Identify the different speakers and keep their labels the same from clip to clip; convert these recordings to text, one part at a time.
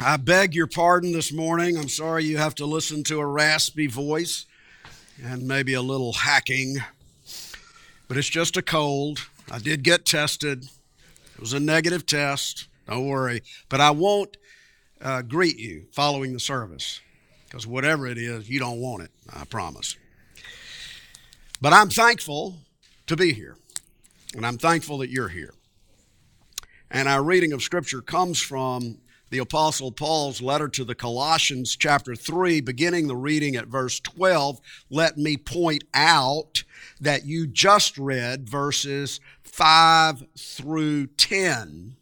Speaker 1: I beg your pardon this morning. I'm sorry you have to listen to a raspy voice and maybe a little hacking, but it's just a cold. I did get tested, it was a negative test. Don't worry. But I won't uh, greet you following the service because whatever it is, you don't want it, I promise. But I'm thankful to be here, and I'm thankful that you're here. And our reading of Scripture comes from the Apostle Paul's letter to the Colossians, chapter 3, beginning the reading at verse 12, let me point out that you just read verses 5 through 10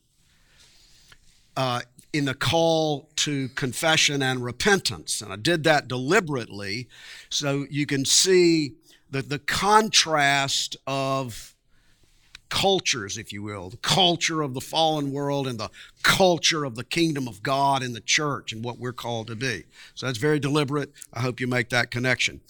Speaker 1: uh, in the call to confession and repentance. And I did that deliberately so you can see that the contrast of cultures, if you will, the culture of the fallen world and the culture of the kingdom of God and the church and what we're called to be. So that's very deliberate. I hope you make that connection.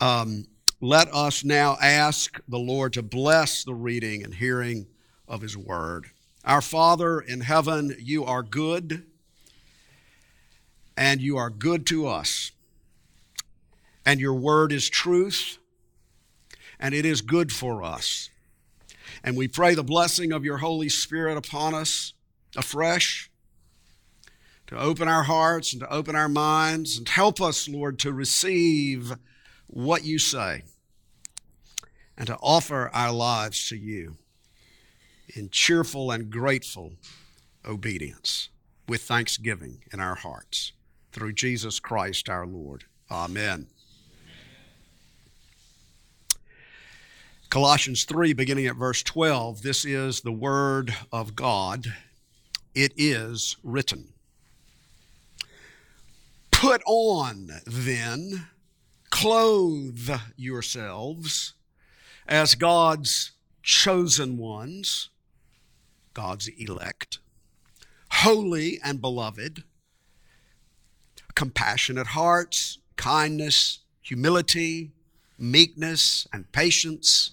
Speaker 1: Um, let us now ask the Lord to bless the reading and hearing of His word. Our Father in heaven, you are good, and you are good to us. And your word is truth, and it is good for us. And we pray the blessing of your Holy Spirit upon us afresh to open our hearts and to open our minds and help us, Lord, to receive what you say and to offer our lives to you in cheerful and grateful obedience with thanksgiving in our hearts. Through Jesus Christ our Lord. Amen. Colossians 3, beginning at verse 12, this is the Word of God. It is written. Put on, then, clothe yourselves as God's chosen ones, God's elect, holy and beloved, compassionate hearts, kindness, humility, meekness, and patience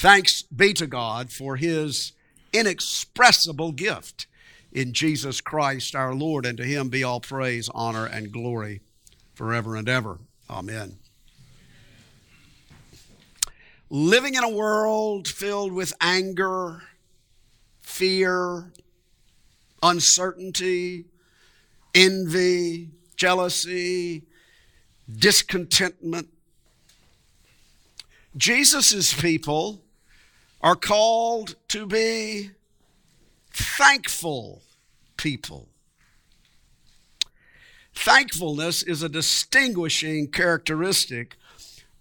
Speaker 1: Thanks be to God for his inexpressible gift in Jesus Christ our Lord, and to him be all praise, honor, and glory forever and ever. Amen. Living in a world filled with anger, fear, uncertainty, envy, jealousy, discontentment. Jesus' people are called to be thankful people. Thankfulness is a distinguishing characteristic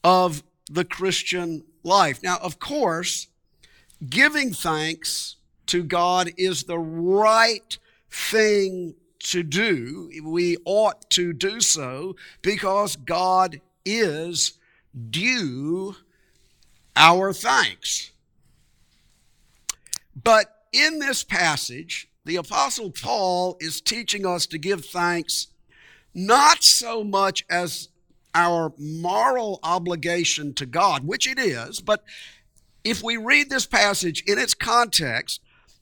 Speaker 1: of the Christian life. Now, of course, giving thanks to God is the right thing to do. We ought to do so because God is due our thanks. But in this passage, the Apostle Paul is teaching us to give thanks not so much as our moral obligation to God, which it is, but if we read this passage in its context,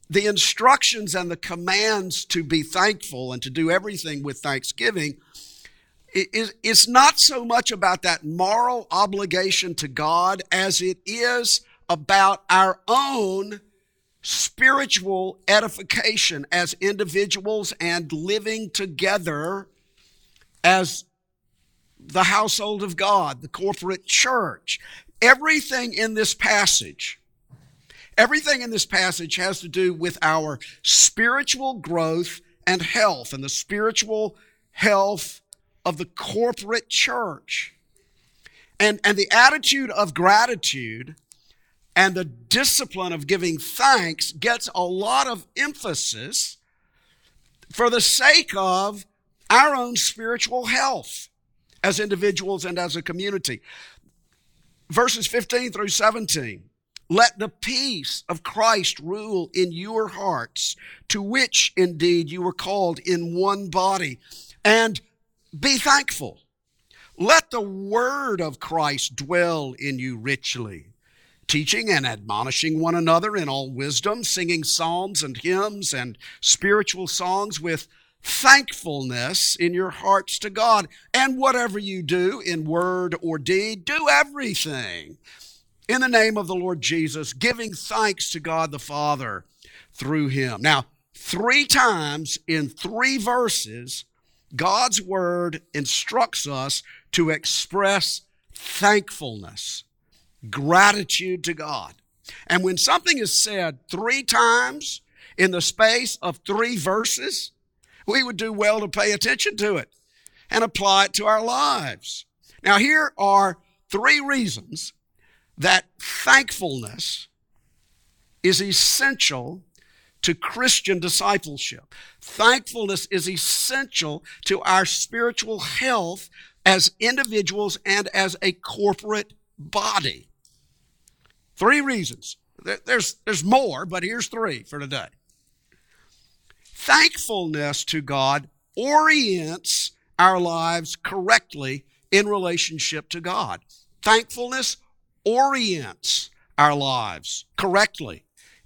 Speaker 1: the instructions and the commands to be thankful and to do everything with thanksgiving it's not so much about that moral obligation to God as it is about our own spiritual edification as individuals and living together as the household of God, the corporate church. Everything in this passage, everything in this passage has to do with our spiritual growth and health and the spiritual health of the corporate church. And, and the attitude of gratitude and the discipline of giving thanks gets a lot of emphasis for the sake of our own spiritual health as individuals and as a community. Verses 15 through 17. Let the peace of Christ rule in your hearts, to which indeed you were called in one body, and be thankful. Let the word of Christ dwell in you richly teaching and admonishing one another in all wisdom, singing psalms and hymns and spiritual songs with thankfulness in your hearts to God. And whatever you do in word or deed, do everything in the name of the Lord Jesus, giving thanks to God the Father through him. Now, three times in three verses, God's word instructs us to express thankfulness gratitude to God. And when something is said three times in the space of three verses, we would do well to pay attention to it and apply it to our lives. Now, here are three reasons that thankfulness is essential to Christian discipleship. Thankfulness is essential to our spiritual health as individuals and as a corporate body. Three reasons. There's, there's more, but here's three for today. Thankfulness to God orients our lives correctly in relationship to God. Thankfulness orients our lives correctly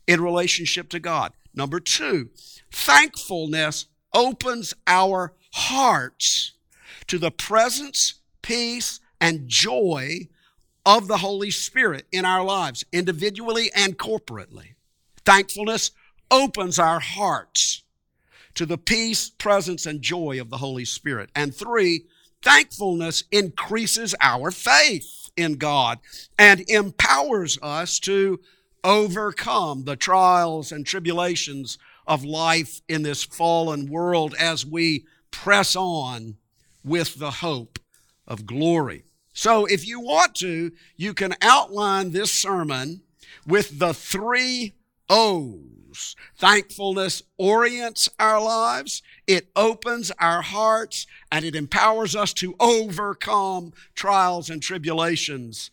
Speaker 1: in relationship to God. Number two, thankfulness opens our hearts to the presence, peace, and joy of the Holy Spirit in our lives, individually and corporately. Thankfulness opens our hearts to the peace, presence, and joy of the Holy Spirit. And three, thankfulness increases our faith in God and empowers us to overcome the trials and tribulations of life in this fallen world as we press on with the hope of glory. So if you want to, you can outline this sermon with the three O's. Thankfulness orients our lives, it opens our hearts, and it empowers us to overcome trials and tribulations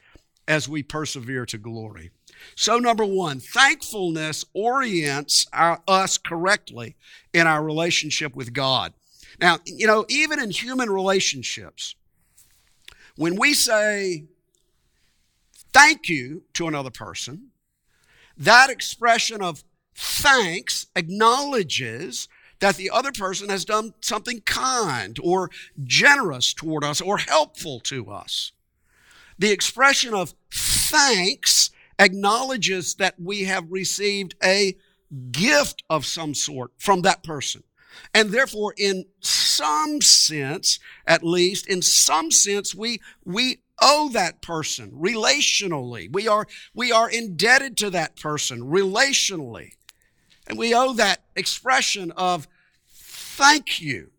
Speaker 1: as we persevere to glory. So, number one, thankfulness orients our, us correctly in our relationship with God. Now, you know, even in human relationships, when we say thank you to another person, that expression of thanks acknowledges that the other person has done something kind or generous toward us or helpful to us. The expression of thanks acknowledges that we have received a gift of some sort from that person. And therefore, in some sense, at least, in some sense, we, we owe that person relationally. We are, we are indebted to that person relationally. And we owe that expression of thank you.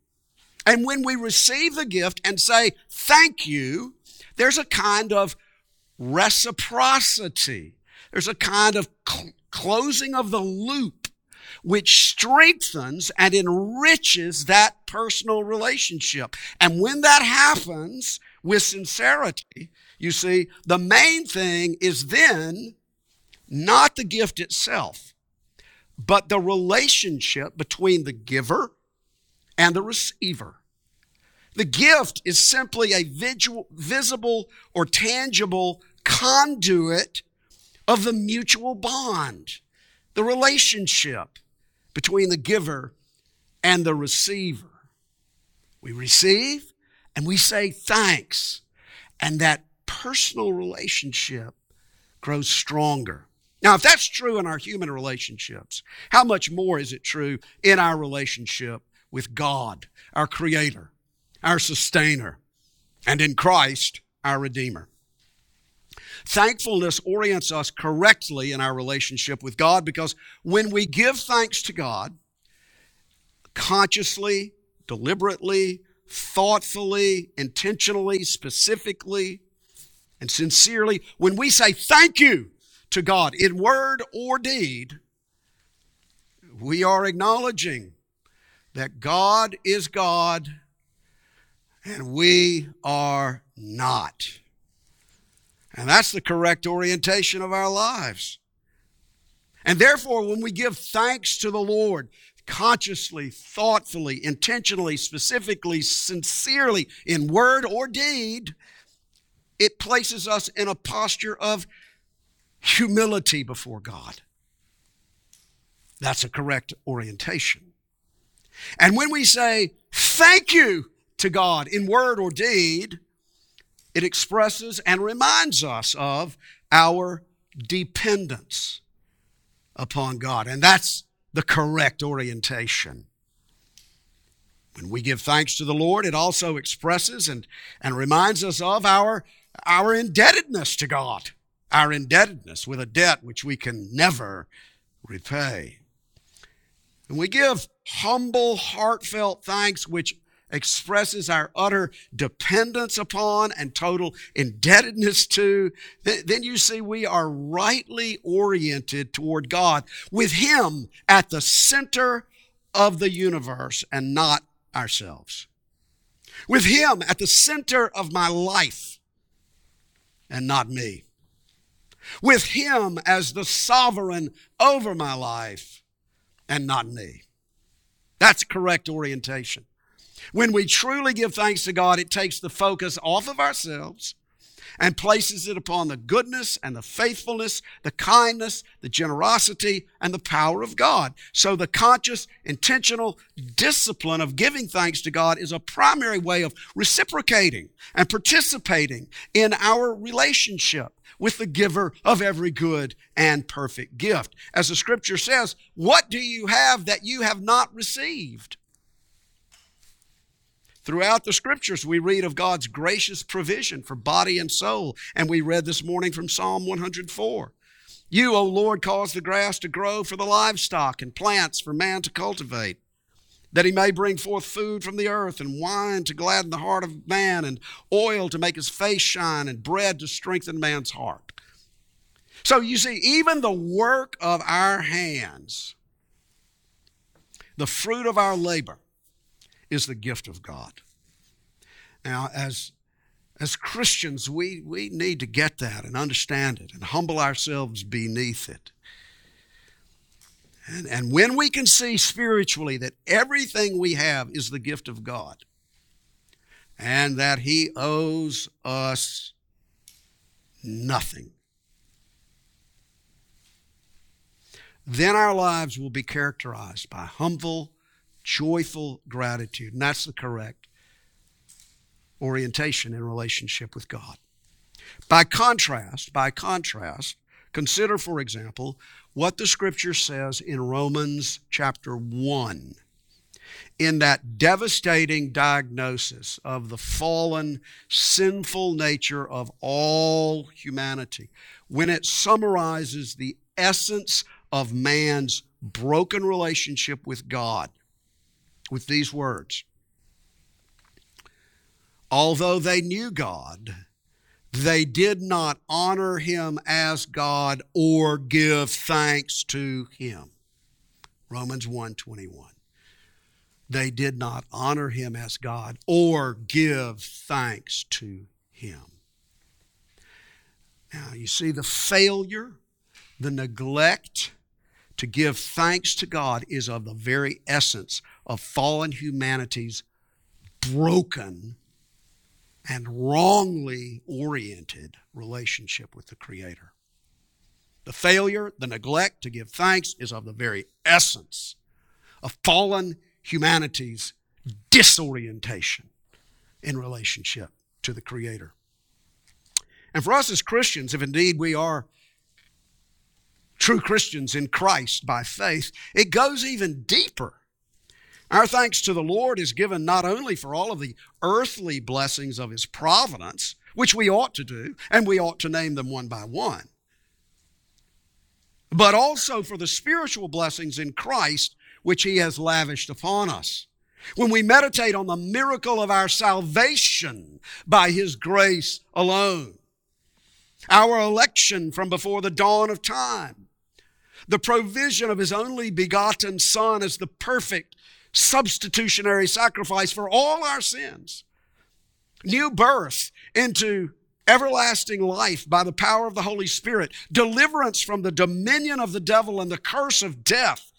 Speaker 1: And when we receive the gift and say thank you, there's a kind of reciprocity. There's a kind of cl- closing of the loop which strengthens and enriches that personal relationship. And when that happens with sincerity, you see, the main thing is then not the gift itself, but the relationship between the giver and the receiver. The gift is simply a visual, visible or tangible conduit of the mutual bond, the relationship between the giver and the receiver. We receive and we say thanks, and that personal relationship grows stronger. Now, if that's true in our human relationships, how much more is it true in our relationship with God, our Creator? our sustainer, and in Christ, our Redeemer. Thankfulness orients us correctly in our relationship with God because when we give thanks to God, consciously, deliberately, thoughtfully, intentionally, specifically, and sincerely, when we say thank you to God in word or deed, we are acknowledging that God is God and we are not. And that's the correct orientation of our lives. And therefore, when we give thanks to the Lord, consciously, thoughtfully, intentionally, specifically, sincerely, in word or deed, it places us in a posture of humility before God. That's a correct orientation. And when we say thank you to God in word or deed, it expresses and reminds us of our dependence upon God. And that's the correct orientation. When we give thanks to the Lord, it also expresses and, and reminds us of our, our indebtedness to God, our indebtedness with a debt which we can never repay. And we give humble, heartfelt thanks, which expresses our utter dependence upon and total indebtedness to, then you see we are rightly oriented toward God with Him at the center of the universe and not ourselves. With Him at the center of my life and not me. With Him as the sovereign over my life and not me. That's correct orientation. When we truly give thanks to God, it takes the focus off of ourselves and places it upon the goodness and the faithfulness, the kindness, the generosity, and the power of God. So the conscious, intentional discipline of giving thanks to God is a primary way of reciprocating and participating in our relationship with the giver of every good and perfect gift. As the scripture says, what do you have that you have not received? Throughout the scriptures, we read of God's gracious provision for body and soul, and we read this morning from Psalm 104. You, O Lord, cause the grass to grow for the livestock and plants for man to cultivate, that he may bring forth food from the earth, and wine to gladden the heart of man, and oil to make his face shine, and bread to strengthen man's heart. So you see, even the work of our hands, the fruit of our labor, is the gift of God. Now, as as Christians, we, we need to get that and understand it and humble ourselves beneath it. And, and when we can see spiritually that everything we have is the gift of God and that He owes us nothing, then our lives will be characterized by humble joyful gratitude. And that's the correct orientation in relationship with God. By contrast, by contrast, consider, for example, what the scripture says in Romans chapter 1 in that devastating diagnosis of the fallen, sinful nature of all humanity, when it summarizes the essence of man's broken relationship with God with these words Although they knew God, they did not honor him as God or give thanks to him. Romans 1:21. They did not honor him as God or give thanks to him. Now, you see the failure, the neglect, to give thanks to God is of the very essence of fallen humanity's broken and wrongly oriented relationship with the Creator. The failure, the neglect to give thanks is of the very essence of fallen humanity's disorientation in relationship to the Creator. And for us as Christians, if indeed we are true Christians in Christ by faith, it goes even deeper Our thanks to the Lord is given not only for all of the earthly blessings of His providence, which we ought to do, and we ought to name them one by one, but also for the spiritual blessings in Christ which He has lavished upon us. When we meditate on the miracle of our salvation by His grace alone, our election from before the dawn of time, the provision of His only begotten Son as the perfect substitutionary sacrifice for all our sins, new birth into everlasting life by the power of the Holy Spirit, deliverance from the dominion of the devil and the curse of death,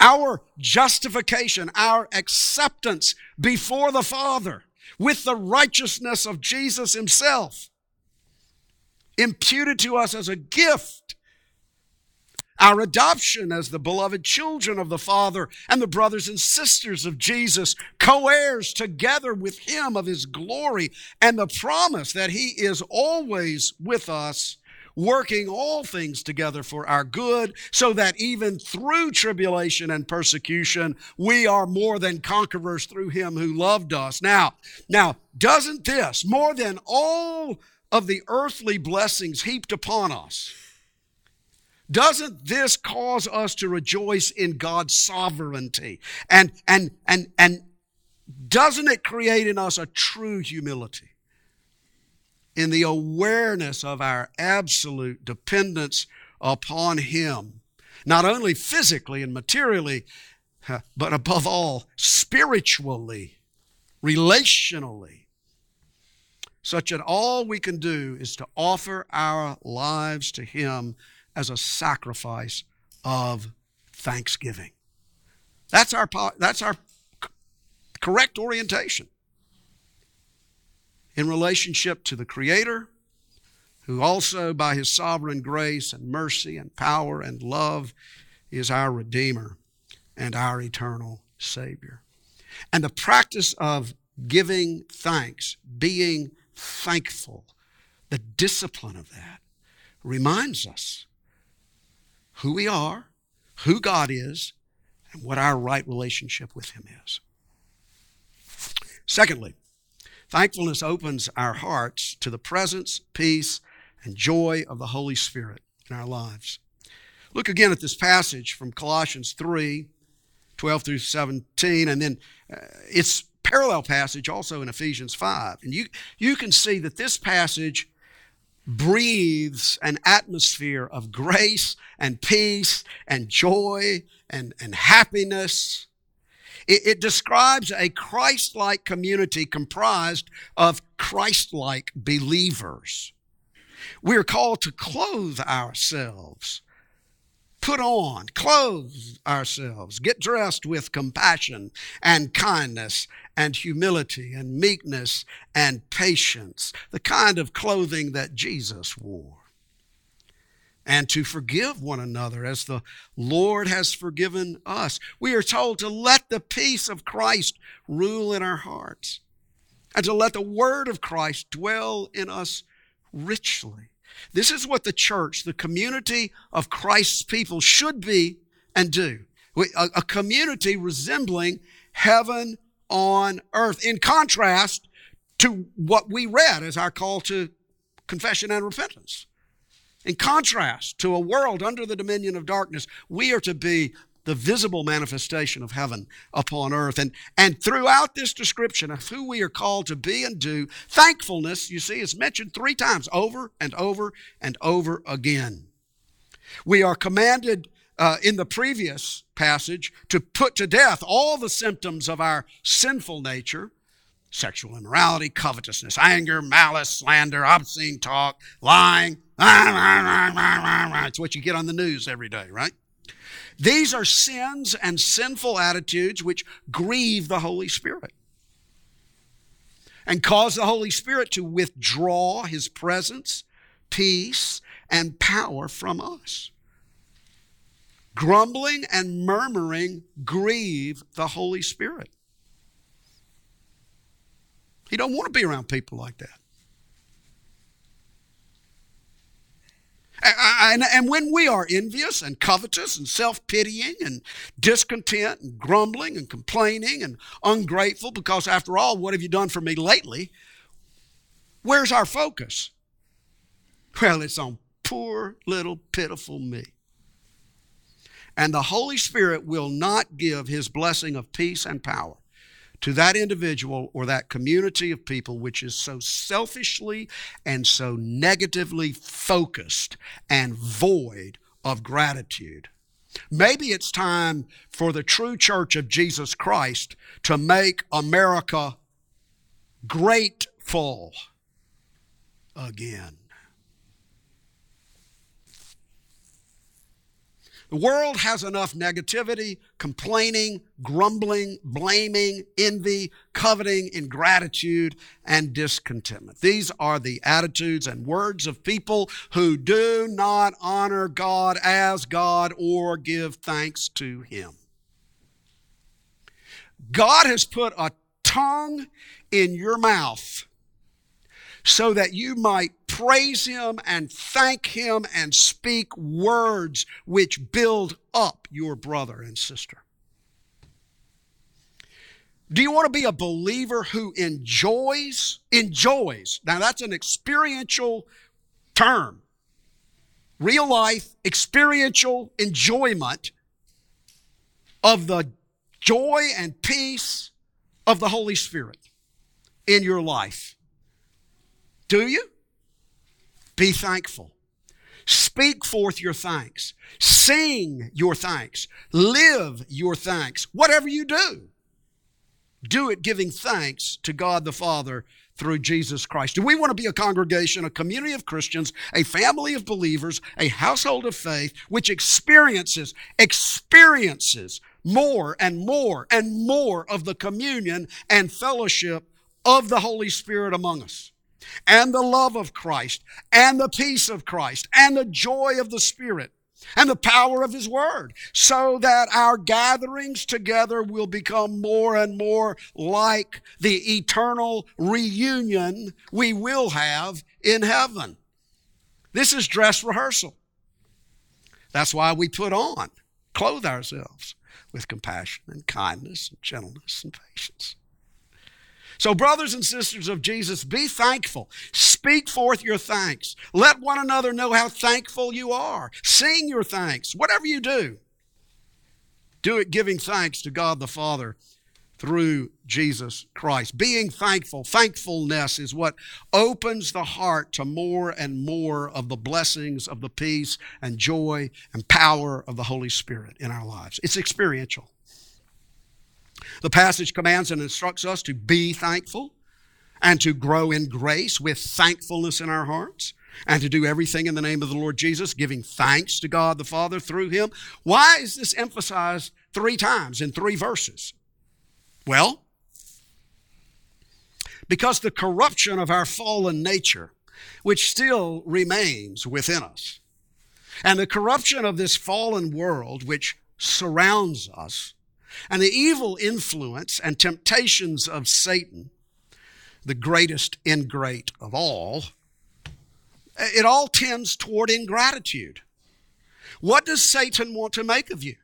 Speaker 1: our justification, our acceptance before the Father with the righteousness of Jesus Himself, imputed to us as a gift our adoption as the beloved children of the Father and the brothers and sisters of Jesus, co heirs together with Him of His glory, and the promise that He is always with us, working all things together for our good, so that even through tribulation and persecution, we are more than conquerors through Him who loved us. Now, now, doesn't this, more than all of the earthly blessings heaped upon us, doesn't this cause us to rejoice in God's sovereignty? And, and, and, and doesn't it create in us a true humility? In the awareness of our absolute dependence upon Him, not only physically and materially, but above all, spiritually, relationally, such that all we can do is to offer our lives to Him as a sacrifice of thanksgiving. That's our, that's our correct orientation in relationship to the Creator, who also, by His sovereign grace and mercy and power and love, is our Redeemer and our eternal Savior. And the practice of giving thanks, being thankful, the discipline of that reminds us who we are, who God is, and what our right relationship with Him is. Secondly, thankfulness opens our hearts to the presence, peace, and joy of the Holy Spirit in our lives. Look again at this passage from Colossians 3 12 through 17, and then uh, it's parallel passage also in Ephesians 5. And you, you can see that this passage breathes an atmosphere of grace and peace and joy and, and happiness. It, it describes a Christ like community comprised of Christ like believers. We're called to clothe ourselves put on, clothe ourselves, get dressed with compassion and kindness and humility and meekness and patience, the kind of clothing that Jesus wore. And to forgive one another as the Lord has forgiven us. We are told to let the peace of Christ rule in our hearts and to let the word of Christ dwell in us richly. This is what the church, the community of Christ's people, should be and do. A, community resembling heaven on earth, in contrast to what we read as our call to confession and repentance. In contrast to a world under the dominion of darkness, we are to be the visible manifestation of heaven upon earth. And, and throughout this description of who we are called to be and do, thankfulness, you see, is mentioned three times over and over and over again. We are commanded uh, in the previous passage to put to death all the symptoms of our sinful nature sexual immorality, covetousness, anger, malice, slander, obscene talk, lying. It's what you get on the news every day, right? These are sins and sinful attitudes which grieve the Holy Spirit and cause the Holy Spirit to withdraw his presence, peace, and power from us. Grumbling and murmuring grieve the Holy Spirit. He don't want to be around people like that. And, and when we are envious and covetous and self pitying and discontent and grumbling and complaining and ungrateful, because after all, what have you done for me lately? Where's our focus? Well, it's on poor little pitiful me. And the Holy Spirit will not give his blessing of peace and power to that individual or that community of people which is so selfishly and so negatively focused and void of gratitude. Maybe it's time for the true church of Jesus Christ to make America grateful again. The world has enough negativity, complaining, grumbling, blaming, envy, coveting, ingratitude, and discontentment. These are the attitudes and words of people who do not honor God as God or give thanks to Him. God has put a tongue in your mouth so that you might praise Him and thank Him and speak words which build up your brother and sister. Do you want to be a believer who enjoys? Enjoys. Now, that's an experiential term. Real life, experiential enjoyment of the joy and peace of the Holy Spirit in your life. Do you? Be thankful. Speak forth your thanks. Sing your thanks. Live your thanks. Whatever you do, do it giving thanks to God the Father through Jesus Christ. Do we want to be a congregation, a community of Christians, a family of believers, a household of faith which experiences, experiences more and more and more of the communion and fellowship of the Holy Spirit among us? And the love of Christ and the peace of Christ and the joy of the Spirit and the power of His Word so that our gatherings together will become more and more like the eternal reunion we will have in heaven. This is dress rehearsal. That's why we put on, clothe ourselves with compassion and kindness and gentleness and patience. So, brothers and sisters of Jesus, be thankful. Speak forth your thanks. Let one another know how thankful you are. Sing your thanks. Whatever you do, do it giving thanks to God the Father through Jesus Christ. Being thankful, thankfulness is what opens the heart to more and more of the blessings of the peace and joy and power of the Holy Spirit in our lives. It's experiential. The passage commands and instructs us to be thankful and to grow in grace with thankfulness in our hearts and to do everything in the name of the Lord Jesus, giving thanks to God the Father through Him. Why is this emphasized three times in three verses? Well, because the corruption of our fallen nature, which still remains within us, and the corruption of this fallen world which surrounds us, and the evil influence and temptations of Satan, the greatest ingrate of all, it all tends toward ingratitude. What does Satan want to make of you?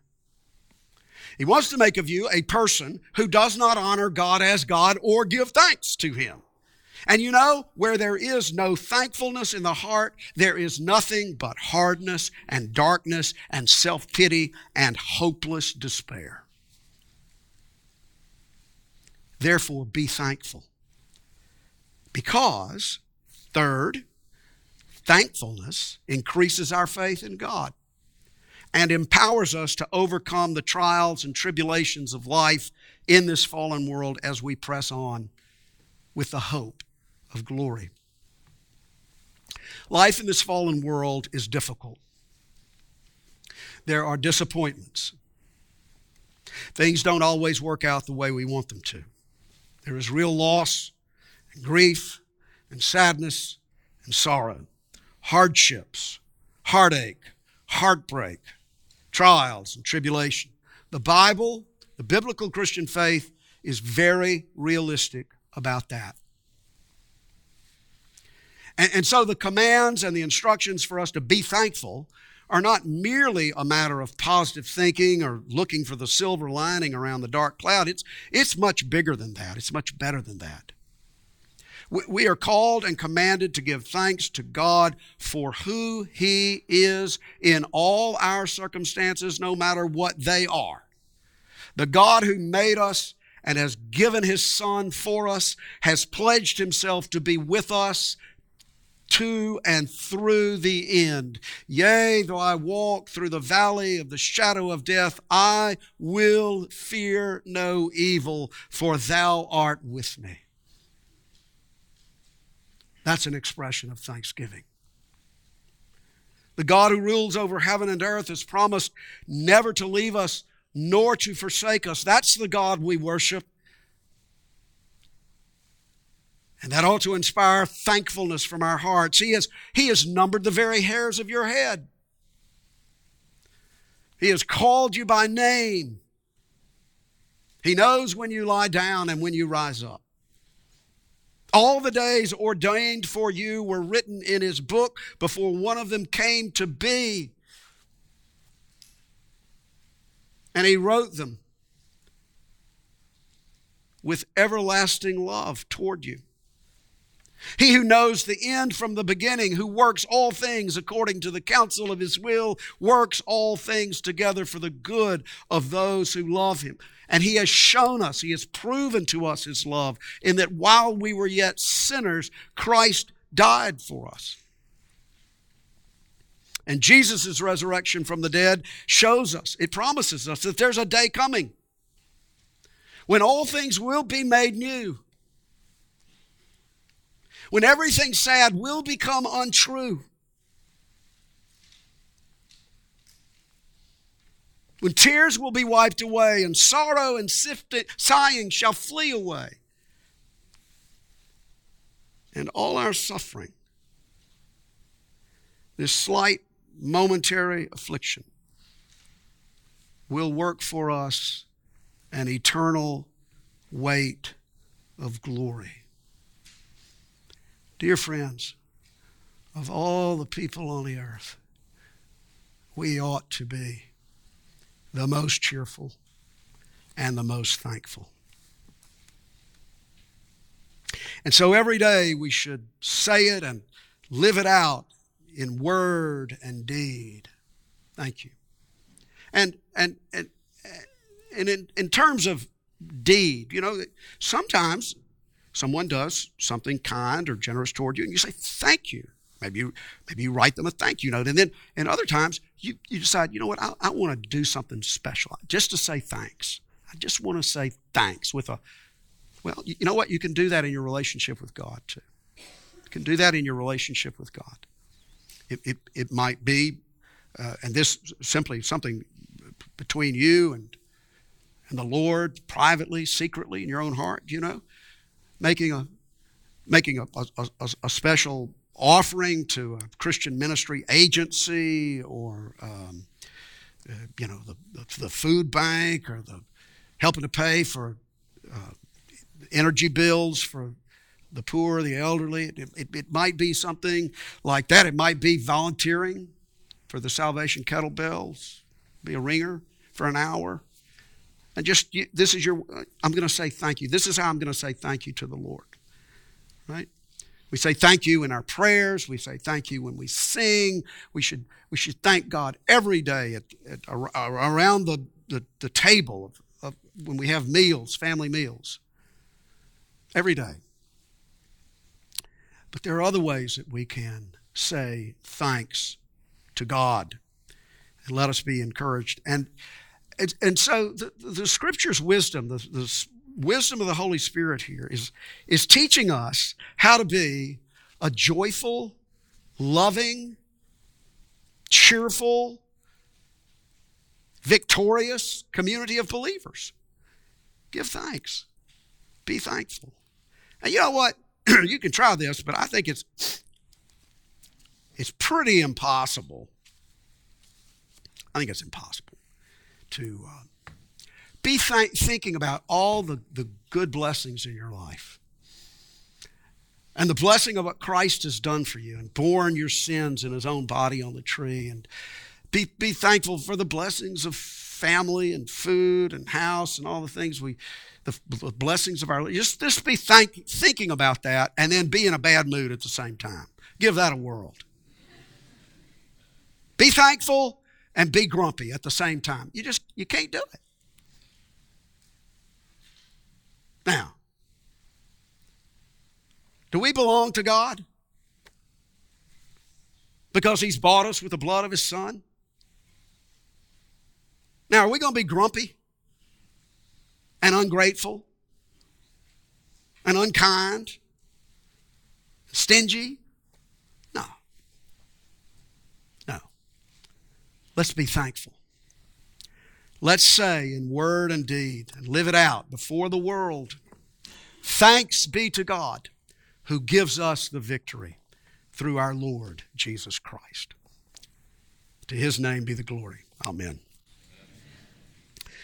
Speaker 1: He wants to make of you a person who does not honor God as God or give thanks to Him. And you know, where there is no thankfulness in the heart, there is nothing but hardness and darkness and self pity and hopeless despair. Therefore, be thankful. Because, third, thankfulness increases our faith in God and empowers us to overcome the trials and tribulations of life in this fallen world as we press on with the hope of glory. Life in this fallen world is difficult. There are disappointments. Things don't always work out the way we want them to. There is real loss and grief and sadness and sorrow, hardships, heartache, heartbreak, trials and tribulation. The Bible, the biblical Christian faith, is very realistic about that. And, and so the commands and the instructions for us to be thankful are not merely a matter of positive thinking or looking for the silver lining around the dark cloud. It's, it's much bigger than that. It's much better than that. We are called and commanded to give thanks to God for who He is in all our circumstances, no matter what they are. The God who made us and has given His Son for us has pledged Himself to be with us to and through the end. Yea, though I walk through the valley of the shadow of death, I will fear no evil, for thou art with me. That's an expression of thanksgiving. The God who rules over heaven and earth has promised never to leave us nor to forsake us. That's the God we worship. And that ought to inspire thankfulness from our hearts. He has, he has numbered the very hairs of your head. He has called you by name. He knows when you lie down and when you rise up. All the days ordained for you were written in his book before one of them came to be. And he wrote them with everlasting love toward you. He who knows the end from the beginning, who works all things according to the counsel of his will, works all things together for the good of those who love him. And he has shown us, he has proven to us his love in that while we were yet sinners, Christ died for us. And Jesus' resurrection from the dead shows us, it promises us that there's a day coming when all things will be made new when everything sad will become untrue. When tears will be wiped away and sorrow and sifted, sighing shall flee away. And all our suffering, this slight momentary affliction, will work for us an eternal weight of glory. Dear friends, of all the people on the earth, we ought to be the most cheerful and the most thankful. And so every day we should say it and live it out in word and deed. Thank you. And and and and in, in terms of deed, you know, sometimes someone does something kind or generous toward you, and you say, thank you. Maybe you, maybe you write them a thank you note. And then, and other times, you, you decide, you know what, I, I want to do something special just to say thanks. I just want to say thanks with a, well, you, you know what? You can do that in your relationship with God too. You can do that in your relationship with God. It, it, it might be, uh, and this simply something between you and, and the Lord privately, secretly in your own heart, you know making a making a, a, a, a special offering to a Christian ministry agency or um, uh, you know the, the, food bank or the helping to pay for uh, energy bills for the poor, the elderly. It, it, it, might be something like that. It might be volunteering for the Salvation Kettlebells, be a ringer for an hour. And just, this is your, I'm going to say thank you. This is how I'm going to say thank you to the Lord. Right? We say thank you in our prayers. We say thank you when we sing. We should, we should thank God every day at, at around the, the, the table of, of when we have meals, family meals. Every day. But there are other ways that we can say thanks to God. And let us be encouraged. And and, and so the, the scripture's wisdom, the, the wisdom of the Holy Spirit here is, is teaching us how to be a joyful, loving, cheerful, victorious community of believers. Give thanks. Be thankful. And you know what? you can try this, but I think it's it's pretty impossible. I think it's impossible to uh, be th- thinking about all the, the good blessings in your life. And the blessing of what Christ has done for you and borne your sins in his own body on the tree. And be, be thankful for the blessings of family and food and house and all the things we, the blessings of our just just be thank, thinking about that and then be in a bad mood at the same time. Give that a whirl. Be thankful and be grumpy at the same time. You just you can't do it. Now, do we belong to God? Because He's bought us with the blood of His Son? Now, are we going to be grumpy and ungrateful and unkind, stingy? No. No. Let's be thankful. Let's say in word and deed and live it out before the world. Thanks be to God who gives us the victory through our Lord Jesus Christ. To his name be the glory. Amen.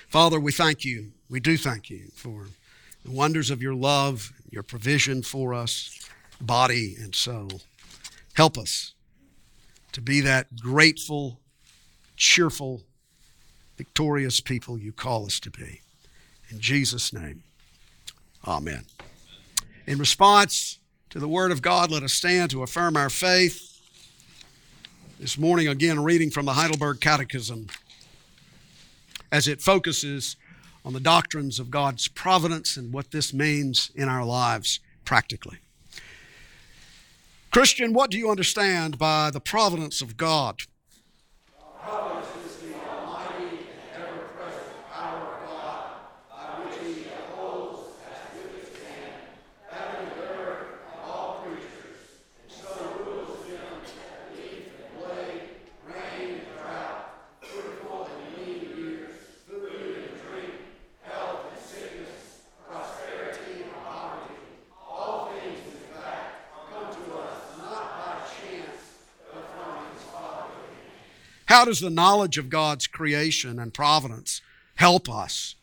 Speaker 1: Father, we thank you. We do thank you for the wonders of your love, your provision for us, body and soul. Help us to be that grateful, cheerful, victorious people you call us to be. In Jesus' name, amen. In response, to the Word of God, let us stand to affirm our faith. This morning, again, reading from the Heidelberg Catechism as it focuses on the doctrines of God's providence and what this means in our lives practically. Christian, what do you understand by the providence of God? How does the knowledge of God's creation and providence help us?